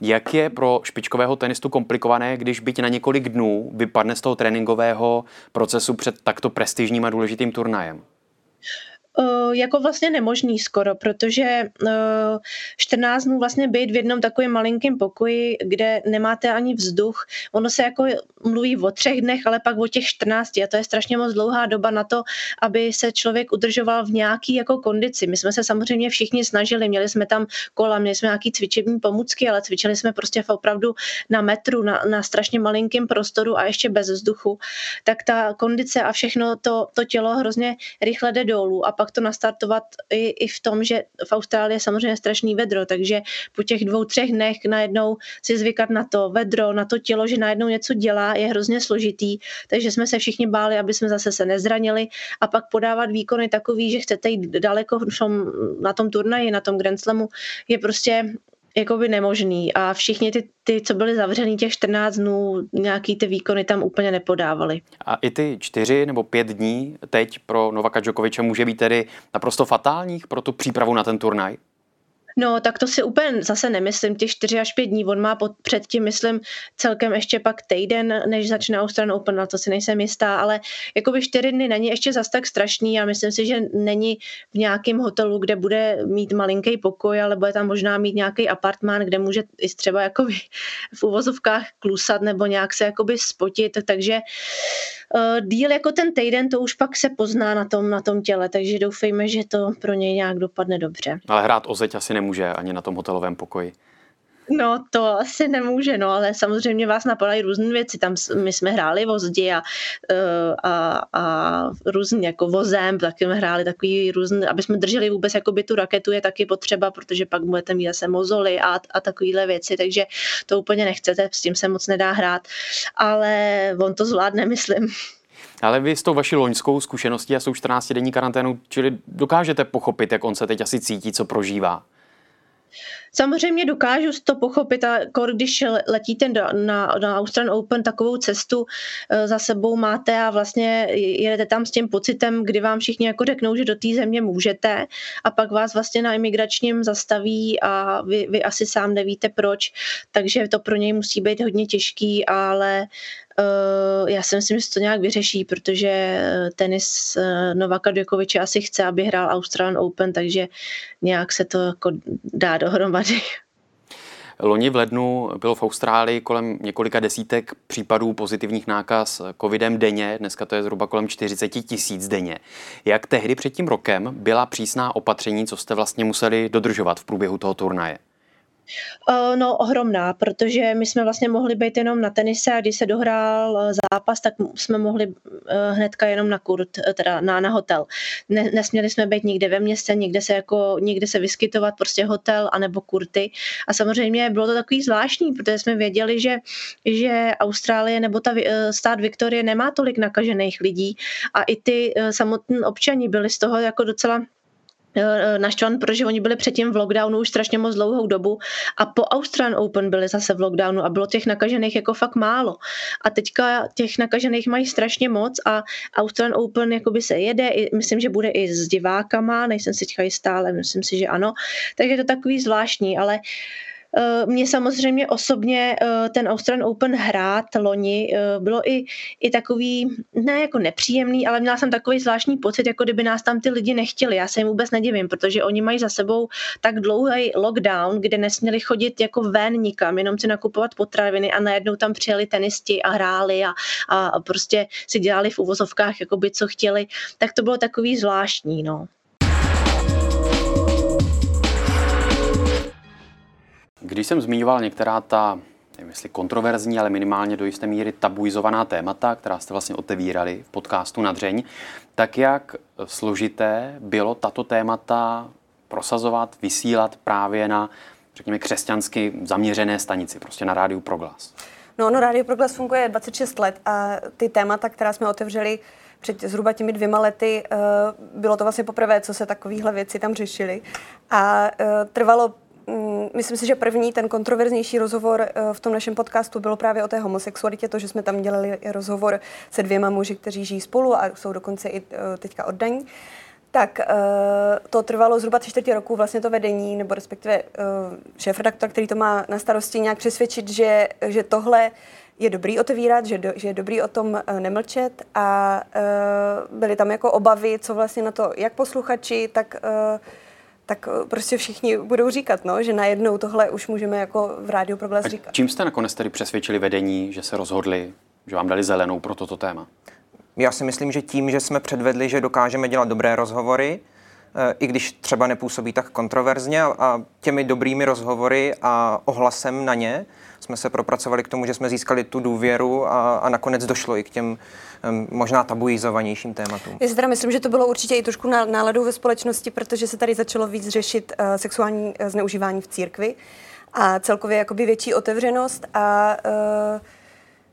Jak je pro špičkového tenistu komplikované, když byť na několik dnů vypadne z toho tréninkového procesu před takto prestižním a důležitým turnajem? Uh, jako vlastně nemožný skoro, protože uh, 14 dnů vlastně být v jednom takovém malinkém pokoji, kde nemáte ani vzduch. Ono se jako mluví o třech dnech, ale pak o těch 14 a to je strašně moc dlouhá doba na to, aby se člověk udržoval v nějaký jako kondici. My jsme se samozřejmě všichni snažili, měli jsme tam kola, měli jsme nějaký cvičební pomůcky, ale cvičili jsme prostě opravdu na metru, na, na strašně malinkém prostoru a ještě bez vzduchu. Tak ta kondice a všechno to, to tělo hrozně rychle jde dolů a pak pak to nastartovat i, i v tom, že v Austrálii je samozřejmě strašný vedro, takže po těch dvou, třech dnech najednou si zvykat na to vedro, na to tělo, že najednou něco dělá, je hrozně složitý, takže jsme se všichni báli, aby jsme zase se nezranili a pak podávat výkony takový, že chcete jít daleko na tom turnaji, na tom Grand Slamu, je prostě jakoby nemožný a všichni ty, ty, co byli zavřený těch 14 dnů, nějaký ty výkony tam úplně nepodávali. A i ty čtyři nebo pět dní teď pro Novaka Djokoviče může být tedy naprosto fatálních pro tu přípravu na ten turnaj? No, tak to si úplně zase nemyslím, ty 4 až 5 dní. On má pod, předtím, myslím, celkem ještě pak týden, než začne Australian Open, na to si nejsem jistá, ale jakoby 4 dny není ještě zas tak strašný a myslím si, že není v nějakém hotelu, kde bude mít malinký pokoj, ale bude tam možná mít nějaký apartmán, kde může i třeba jakoby v uvozovkách klusat nebo nějak se jakoby spotit, takže uh, díl jako ten týden, to už pak se pozná na tom, na tom těle, takže doufejme, že to pro něj nějak dopadne dobře. Ale hrát o zeď asi nemůže nemůže ani na tom hotelovém pokoji. No, to asi nemůže, no, ale samozřejmě vás napadají různé věci. Tam my jsme hráli vozdi a, eh, a, a různě jako vozem, taky jsme hráli takový různý, aby jsme drželi vůbec jakoby tu raketu je taky potřeba, protože pak budete mít zase mozoly a, a takovéhle věci, takže to úplně nechcete, s tím se moc nedá hrát, ale on to zvládne, myslím. Ale vy s tou vaší loňskou zkušeností a s tou 14 denní karanténu, čili dokážete pochopit, jak on se teď asi cítí, co prožívá? Samozřejmě dokážu to pochopit a když letíte na, na Australian Open takovou cestu eh, za sebou máte a vlastně jedete tam s tím pocitem, kdy vám všichni jako řeknou, že do té země můžete a pak vás vlastně na imigračním zastaví a vy, vy asi sám nevíte proč, takže to pro něj musí být hodně těžký, ale já si myslím, že se to nějak vyřeší, protože eh, tenis uh, Novaka Djokoviče asi chce, aby hrál Australian Open, takže nějak se to jako dá dohromady. Loni v lednu bylo v Austrálii kolem několika desítek případů pozitivních nákaz covidem denně, dneska to je zhruba kolem 40 tisíc denně. Jak tehdy před tím rokem byla přísná opatření, co jste vlastně museli dodržovat v průběhu toho turnaje? Eh, no ohromná, protože my jsme vlastně mohli být jenom na tenise a když se dohrál eh, zápas, tak jsme mohli eh, hnedka jenom na kurt, teda na, na hotel. Ne, nesměli jsme být nikde ve městě, nikde se jako, nikde se vyskytovat, prostě hotel anebo kurty. A samozřejmě bylo to takový zvláštní, protože jsme věděli, že, že Austrálie nebo ta stát Viktorie nemá tolik nakažených lidí a i ty samotní občani byli z toho jako docela Eh, naštvan, protože oni byli předtím v lockdownu už strašně moc dlouhou dobu a po Australian Open byli zase v lockdownu a bylo těch nakažených jako fakt málo. A teďka těch nakažených mají strašně moc a Australian Open jakoby se jede, myslím, že bude i s divákama, nejsem si teďka jistá, ale myslím si, že ano. Takže je to takový zvláštní, ale uh, Eh, mě samozřejmě osobně eh, ten Australian Open hrát loni eh, bylo i, i takový, ne jako nepříjemný, ale měla jsem takový zvláštní pocit, jako kdyby nás tam ty lidi nechtěli. Já se jim vůbec nedivím, protože oni mají za sebou tak dlouhý lockdown, kde nesměli chodit jako ven nikam, jenom si nakupovat potraviny a najednou tam přijeli tenisti a hráli a, a prostě si dělali v uvozovkách jakoby co chtěli, tak to bylo takový zvláštní, no. Když jsem zmiňoval některá ta, nevím jestli kontroverzní, ale minimálně do jisté míry tabuizovaná témata, která jste vlastně otevírali v podcastu Nadřeň, tak jak složité bylo tato témata prosazovat, vysílat právě na, řekněme, křesťansky zaměřené stanici, prostě na rádiu Proglas? No, no, Rádio Proglas funguje 26 let a ty témata, která jsme otevřeli před zhruba těmi dvěma lety, eh, bylo to vlastně poprvé, co se takovéhle věci tam řešily. A eh, trvalo myslím si, že první, ten kontroverznější rozhovor eh, v tom našem podcastu bylo právě o té homosexualitě, to, že jsme tam dělali rozhovor se dvěma muži, kteří žijí spolu a jsou dokonce i eh, teďka oddaní. Tak to trvalo zhruba tři čtvrtě roku vlastně to vedení, nebo respektive šéf-redaktor, který to má na starosti, nějak přesvědčit, že, že tohle je dobrý otevírat, že, do, že je dobrý o tom nemlčet a byly tam jako obavy, co vlastně na to jak posluchači, tak tak eh, prostě všichni budou říkat, no, že najednou tohle už můžeme jako v rádiu Progres říkat. Čím jste nakonec tedy přesvědčili vedení, že se rozhodli, že vám dali zelenou pro toto téma? Já si myslím, že tím, že jsme předvedli, že dokážeme dělat dobré rozhovory, i když třeba nepůsobí tak kontroverzně a těmi dobrými rozhovory a ohlasem na ně jsme se propracovali k tomu, že jsme získali tu důvěru a, a nakonec došlo i k těm možná tabuizovanějším tématům. Já si teda myslím, že to bylo určitě i trošku náladou ve společnosti, protože se tady začalo víc řešit uh, sexuální uh, zneužívání v církvi a celkově jakoby větší otevřenost a uh,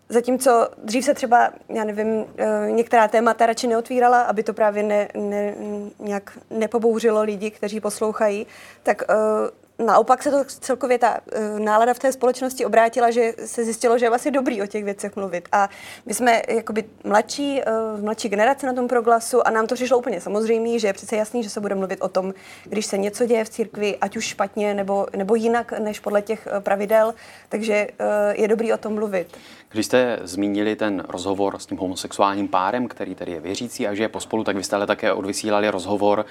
Zatímco dřív se třeba, já nevím, některá témata radši neotvírala, aby to právě ne, ne, nějak nepobouřilo lidi, kteří poslouchají, tak naopak se to celkově ta uh, nálada v té společnosti obrátila, že se zjistilo, že je vlastně dobrý o těch věcech mluvit. A my jsme jakoby mladší, uh, mladší generace na tom proglasu a nám to přišlo úplně samozřejmé, že je přece jasný, že se bude mluvit o tom, když se něco děje v církvi, ať už špatně nebo, nebo jinak než podle těch pravidel, takže je dobrý o tom mluvit. Když jste zmínili ten rozhovor s tím homosexuálním párem, který tady je věřící a že je pospolu, tak vy jste ale také odvysílali rozhovor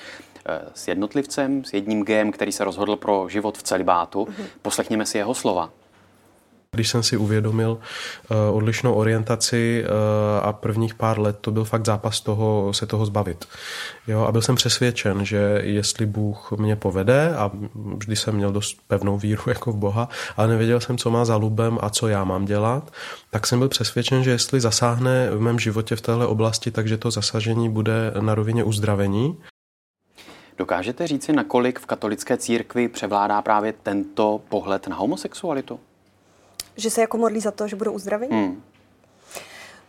s jednotlivcem, s jedním gem, který se rozhodl pro život v celibátu. Poslechněme si jeho slova. Když jsem si uvědomil uh, odlišnou orientaci uh, a prvních pár let to byl fakt zápas toho, se toho zbavit. Jo, a byl jsem přesvědčen, že jestli Bůh mě povede, a vždy jsem měl dost pevnou víru jako v Boha, ale nevěděl jsem, co má za lubem a co já mám dělat, tak jsem byl přesvědčen, že jestli zasáhne v mém životě v téhle oblasti, takže to zasažení bude na rovině uzdravení. Dokážete říci, nakolik v katolické církvi převládá právě tento pohled na homosexualitu? Že se jako modlí za to, že budou uzdraveni? Hmm.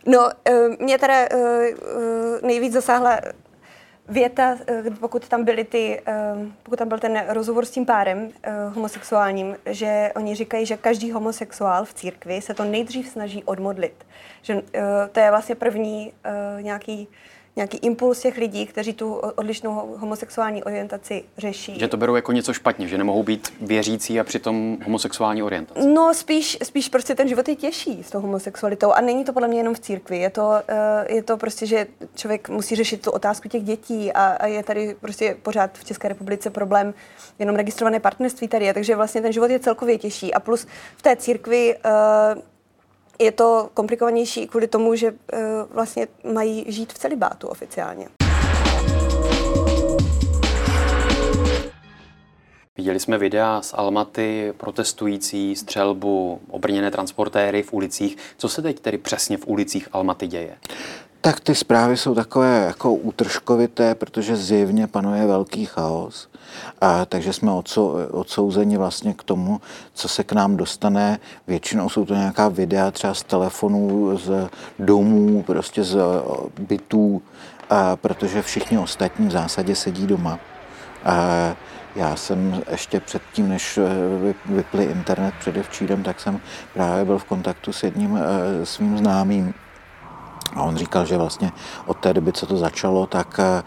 No, eh, mě teda eh, eh, nejvíc zasáhla věta, pokud tam byly ty, pokud tam byl ten rozhovor s tím párem homosexuálním, že oni říkají, že každý homosexuál v církvi se to nejdřív snaží odmodlit. Že to je vlastně první nějaký nějaký impuls těch lidí, kteří tu odlišnou homosexuální orientaci řeší. Že to berou jako něco špatně, že nemohou být věřící a přitom homosexuální orientace. No spíš, spíš prostě ten život je těžší s tou homosexualitou a není to podle mě jenom v církvi. Je to, eh, je to prostě, že člověk musí řešit tu otázku těch dětí a, a je tady prostě pořád v České republice problém jenom registrované partnerství tady je, takže vlastně ten život je celkově těžší a plus v té církvi uh, je to komplikovanější kvůli tomu, že uh, vlastně mají žít v celibátu oficiálně. Viděli jsme videa z Almaty, protestující, střelbu, obrněné transportéry v ulicích. Co se teď tedy přesně v ulicích Almaty děje? Tak ty zprávy jsou takové jako útržkovité, protože zjevně panuje velký chaos. A, takže jsme odsouzeni vlastně k tomu, co se k nám dostane. Většinou jsou to nějaká videa třeba z telefonů, z domů, prostě z bytů, a, protože všichni ostatní v zásadě sedí doma. A, já jsem ještě předtím, než e, vypli internet předevčírem, tak jsem právě byl v kontaktu s jedním e, svým známým, a on říkal, že vlastně od té doby, co to začalo, tak eh,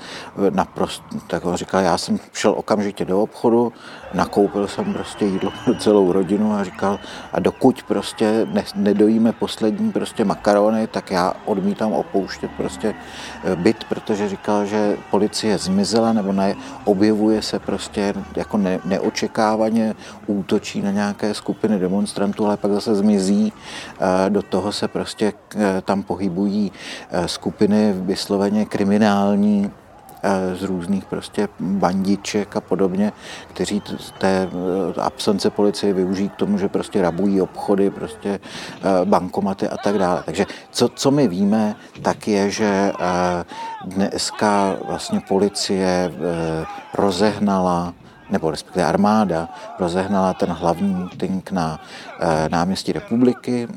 naprosto, tak on říkal, já jsem šel okamžitě do obchodu, nakoupil jsem prostě jídlo pro celou rodinu a říkal, a dokud prostě ne, nedojíme poslední prostě makarony, tak já odmítám opouštět prostě eh, byt, protože říkal, že policie zmizela nebo ne, objevuje se prostě jako ne, neočekávaně útočí na nějaké skupiny demonstrantů, ale pak zase zmizí, do toho se prostě eh, tam pohybují Eh, skupiny vysloveně kriminální eh, z různých prostě bandiček a podobně, kteří té eh, absence policie využijí k tomu, že prostě rabují obchody, prostě bankomaty a tak dále. Takže co, co my víme, tak je, že dneska vlastně policie rozehnala nebo respektive armáda rozehnala ten hlavní meeting na náměstí republiky,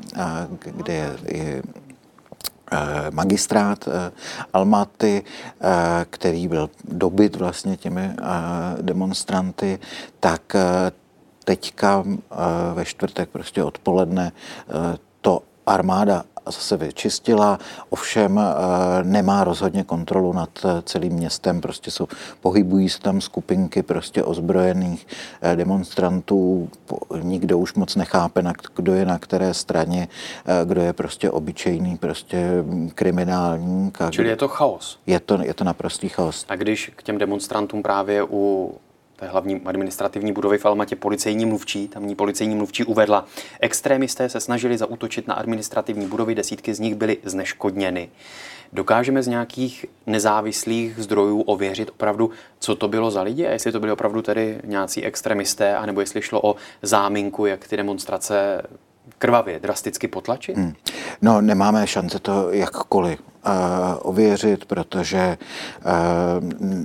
kde je magistrát eh, Almaty, eh, který byl dobyt vlastně těmi demonstranty, tak teďka ve čtvrtek prostě odpoledne to armáda zase vyčistila, ovšem nemá rozhodně kontrolu nad celým městem, prostě jsou, pohybují se tam skupinky prostě ozbrojených demonstrantů, nikdo už moc nechápe, kdo je na které straně, kdo je prostě obyčejný, prostě kriminálník. Čili je to chaos? Je to, je to naprostý chaos. A když k těm demonstrantům právě u té hlavní administrativní budovy v Almatě policejní mluvčí, tamní policejní mluvčí uvedla, extrémisté se snažili zautočit na administrativní budovy, desítky z nich byly zneškodněny. Dokážeme z nějakých nezávislých zdrojů ověřit opravdu, co to bylo za lidi a jestli to byli opravdu tedy nějací extremisté, anebo jestli šlo o záminku, jak ty demonstrace krvavě, drasticky potlačit? Hmm. No, nemáme šance to jakkoliv ověřit, protože uh,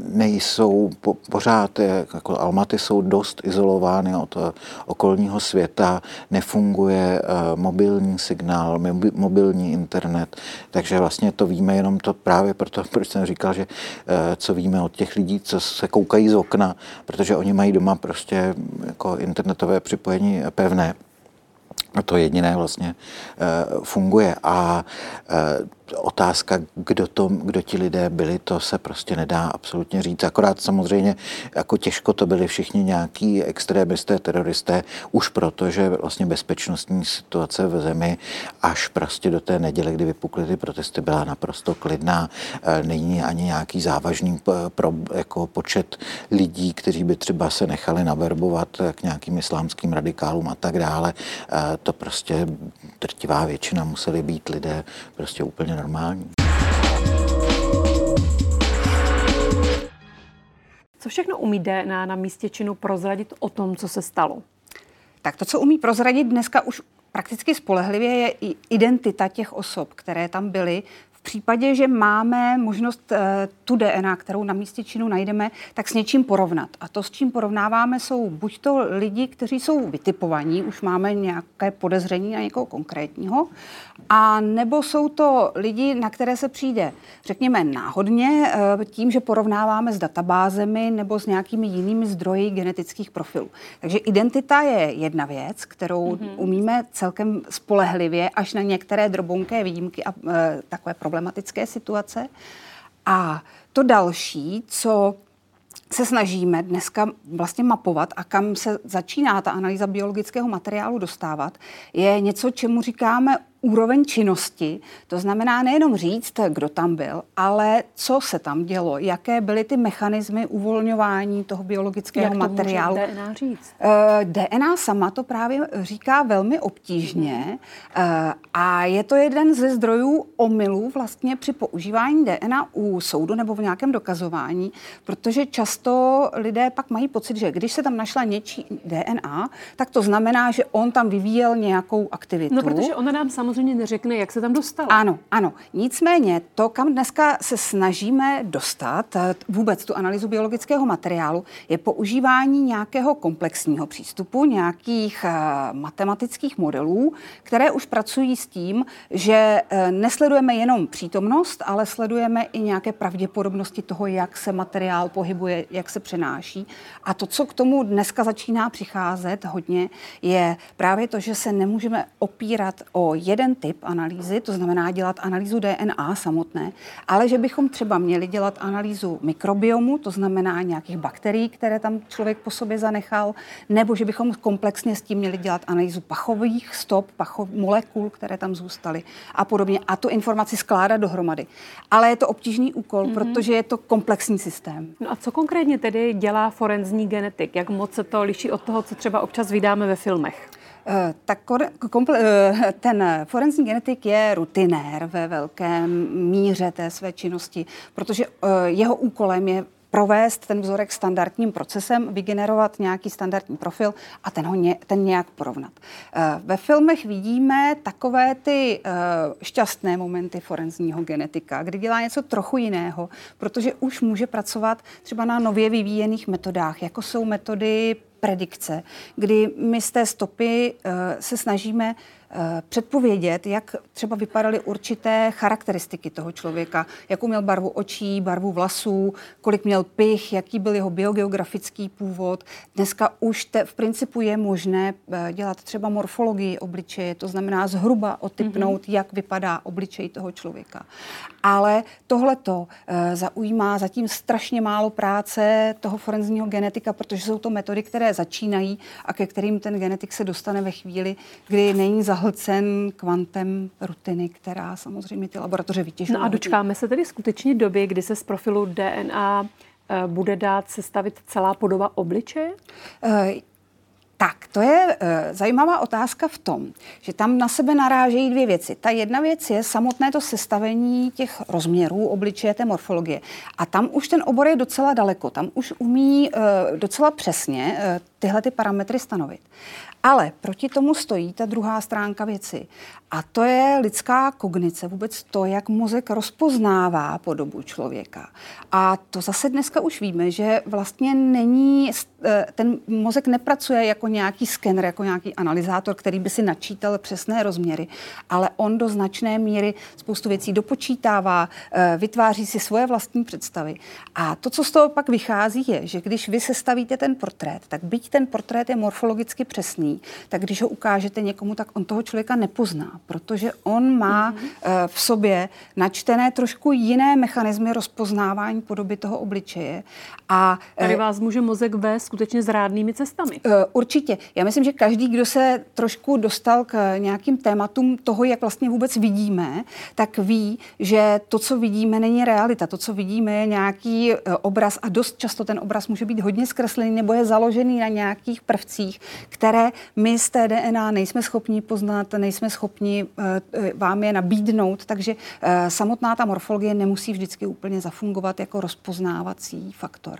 nejsou po, pořád, jako Almaty jsou dost izolovány od uh, okolního světa, nefunguje mobilní signál, mobilní internet, takže vlastně to víme jenom to právě proto, proč jsem říkal, že co víme od těch lidí, co se koukají z okna, protože oni mají doma prostě jako internetové připojení pevné. A to jediné vlastně uh, funguje. A uh, otázka, kdo, to, kdo ti lidé byli, to se prostě nedá absolutně říct. Akorát samozřejmě jako těžko to byli všichni nějaký extrémisté, teroristé, už proto, že vlastně bezpečnostní situace v zemi až prostě do té neděle, kdy vypukly ty protesty, byla naprosto klidná. E, není ani nějaký závažný pro, jako počet lidí, kteří by třeba se nechali naverbovat k nějakým islámským radikálům a tak dále. To prostě drtivá většina museli být lidé prostě úplně normální. Co všechno umí DNA na místě činu prozradit o tom, co se stalo? Tak to, co umí prozradit dneska už prakticky spolehlivě, je i identita těch osob, které tam byly případě, že máme možnost eh, tu DNA, kterou na místě činu najdeme, tak s něčím porovnat. A to, s čím porovnáváme, jsou buď to lidi, kteří jsou vytipovaní, už máme nějaké podezření na někoho konkrétního, a nebo jsou to lidi, na které se přijde, řekněme, náhodně, eh, tím, že porovnáváme s databázemi nebo s nějakými jinými zdroji genetických profilů. Takže identita je jedna věc, kterou mm-hmm. umíme celkem spolehlivě, až na některé drobonké výjimky a e, takové problematické situace. A to další, co se snažíme dneska vlastně mapovat a kam se začíná ta analýza biologického materiálu dostávat, je něco, čemu říkáme úroveň činnosti. To znamená nejenom říct, kdo tam byl, ale co se tam dělo, jaké byly ty mechanismy uvolňování toho biologického Jak to materiálu. Může DNA říct? Eh, DNA sama to právě říká velmi obtížně uh, a je to jeden ze zdrojů omylů vlastně při používání DNA u soudu nebo v nějakém dokazování, protože často lidé pak mají pocit, že když se tam našla něčí DNA, tak to znamená, že on tam vyvíjel nějakou aktivitu. No, protože ona nám samozřejmě samozřejmě neřekne, jak se tam dostala. Ano, ano. Nicméně to, kam dneska se snažíme dostat, eh, vůbec tu analýzu biologického materiálu, je používání nějakého komplexního přístupu, nějakých uh, matematických modelů, které už pracují s tím, že uh, nesledujeme jenom přítomnost, ale sledujeme i nějaké pravděpodobnosti toho, jak se materiál pohybuje, jak se přenáší. A to, co k tomu dneska začíná přicházet hodně, je právě to, že se nemůžeme opírat o jeden jeden typ analýzy, to znamená dělat analýzu DNA samotné, ale že bychom třeba měli dělat analýzu mikrobiomu, to znamená nějakých bakterií, které tam člověk po sobě zanechal, nebo že bychom komplexně s tím měli dělat analýzu pachových stop, pachov, molekul, které tam zůstaly a podobně a tu informaci skládat dohromady. Ale je to obtížný úkol, mm-hmm. protože je to komplexní systém. No a co konkrétně tedy dělá forenzní genetik? Jak moc se to liší od toho, co třeba občas vydáme ve filmech? Eh, tak eh, ten forenzní genetik je rutinér ve velké míře té své činnosti, protože eh, jeho úkolem je provést ten vzorek standardním procesem, vygenerovat nějaký standardní profil a ten ho ně, ten nějak porovnat. Ve filmech vidíme takové ty šťastné momenty forenzního genetika, kdy dělá něco trochu jiného, protože už může pracovat třeba na nově vyvíjených metodách, jako jsou metody predikce, kdy my z té stopy uh, se snažíme předpovědět, jak třeba vypadaly určité charakteristiky toho člověka, jakou měl barvu očí, barvu vlasů, kolik měl pich, jaký byl jeho biogeografický původ. Dneska už te, v principu je možné eh, dělat třeba morfologii obličeje, to znamená zhruba otypnout, mm-hmm. jak vypadá obličej toho člověka. Ale tohleto e, zaujímá zatím strašně málo práce toho forenzního genetika, protože jsou to metody, které začínají a ke kterým ten genetik se dostane ve chvíli, kdy není zahlcen kvantem rutiny, která samozřejmě ty laboratoře vytěžují. No a dočkáme se tedy skutečně doby, kdy se z profilu DNA e, bude dát sestavit celá podoba obličeje? E, tak, to je uh, zajímavá otázka v tom, že tam na sebe narážejí dvě věci. Ta jedna věc je samotné to sestavení těch rozměrů obličeje, té morfologie. A tam už ten obor je docela daleko. Tam už umí uh, docela přesně uh, tyhle ty parametry stanovit. Ale proti tomu stojí ta druhá stránka věci. A to je lidská kognice, vůbec to, jak mozek rozpoznává podobu člověka. A to zase dneska už víme, že vlastně není, ten mozek nepracuje jako nějaký skener, jako nějaký analyzátor, který by si načítal přesné rozměry, ale on do značné míry spoustu věcí dopočítává, eh, vytváří si svoje vlastní představy. A to, co z toho pak vychází, je, že když vy sestavíte ten portrét, tak byť ten portrét je morfologicky přesný, tak když ho ukážete někomu, tak on toho člověka nepozná protože on má mm-hmm. v sobě načtené trošku jiné mechanismy rozpoznávání podoby toho obličeje. A Tady vás může mozek vést skutečně zrádnými cestami. Eh, určitě. Já myslím, že každý, kdo se trošku dostal k nějakým tématům toho, jak vlastně vůbec vidíme, tak ví, že to, co vidíme, není realita. To, co vidíme, je nějaký obraz a dost často ten obraz může být hodně zkreslený nebo je založený na nějakých prvcích, které my z té DNA nejsme schopni poznat, nejsme schopni Eh, vám je nabídnout, takže samotná ta morfologie nemusí vždycky úplně zafungovat jako rozpoznávací faktor.